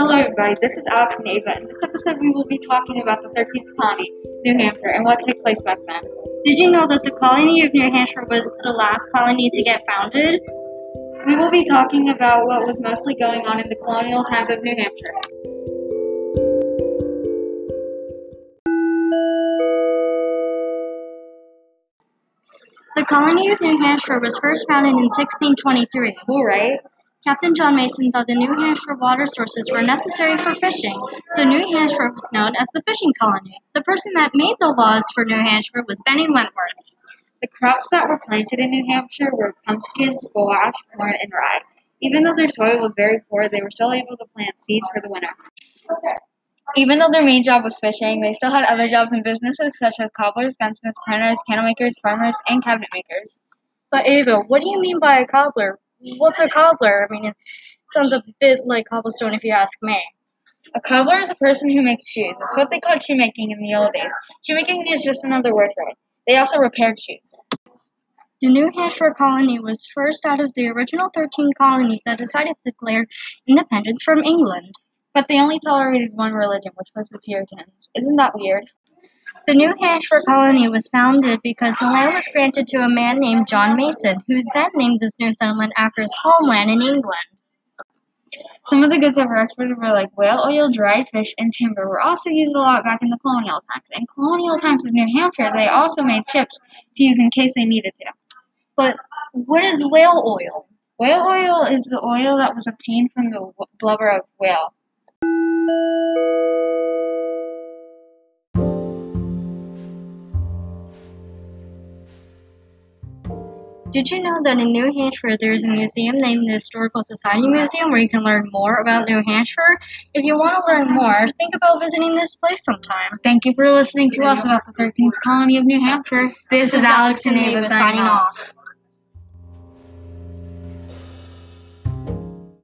Hello, everybody. This is Alex and Ava. In this episode, we will be talking about the 13th colony, New Hampshire, and what took place back then. Did you know that the colony of New Hampshire was the last colony to get founded? We will be talking about what was mostly going on in the colonial times of New Hampshire. The colony of New Hampshire was first founded in 1623. Who, right? Captain John Mason thought the New Hampshire water sources were necessary for fishing, so New Hampshire was known as the fishing colony. The person that made the laws for New Hampshire was Benny Wentworth. The crops that were planted in New Hampshire were pumpkin, squash, corn, and rye. Even though their soil was very poor, they were still able to plant seeds for the winter. Even though their main job was fishing, they still had other jobs in businesses such as cobblers, gunsmiths, printers, candle makers, farmers, and cabinet makers. But Ava, what do you mean by a cobbler? What's a cobbler? I mean, it sounds a bit like cobblestone if you ask me. A cobbler is a person who makes shoes. That's what they called shoemaking in the old days. Shoemaking is just another word for it. They also repaired shoes. The New Hampshire colony was first out of the original 13 colonies that decided to declare independence from England. But they only tolerated one religion, which was the Puritans. Isn't that weird? The New Hampshire colony was founded because the land was granted to a man named John Mason, who then named this new settlement after his homeland in England. Some of the goods that were exported were like whale oil, dried fish, and timber were also used a lot back in the colonial times. In colonial times of New Hampshire, they also made chips to use in case they needed to. But what is whale oil? Whale oil is the oil that was obtained from the blubber of whale. Did you know that in New Hampshire there is a museum named the Historical Society Museum where you can learn more about New Hampshire? If you want to learn more, think about visiting this place sometime. Thank you for listening to us about the 13th colony of New Hampshire. This, this is Alex and Ava signing off.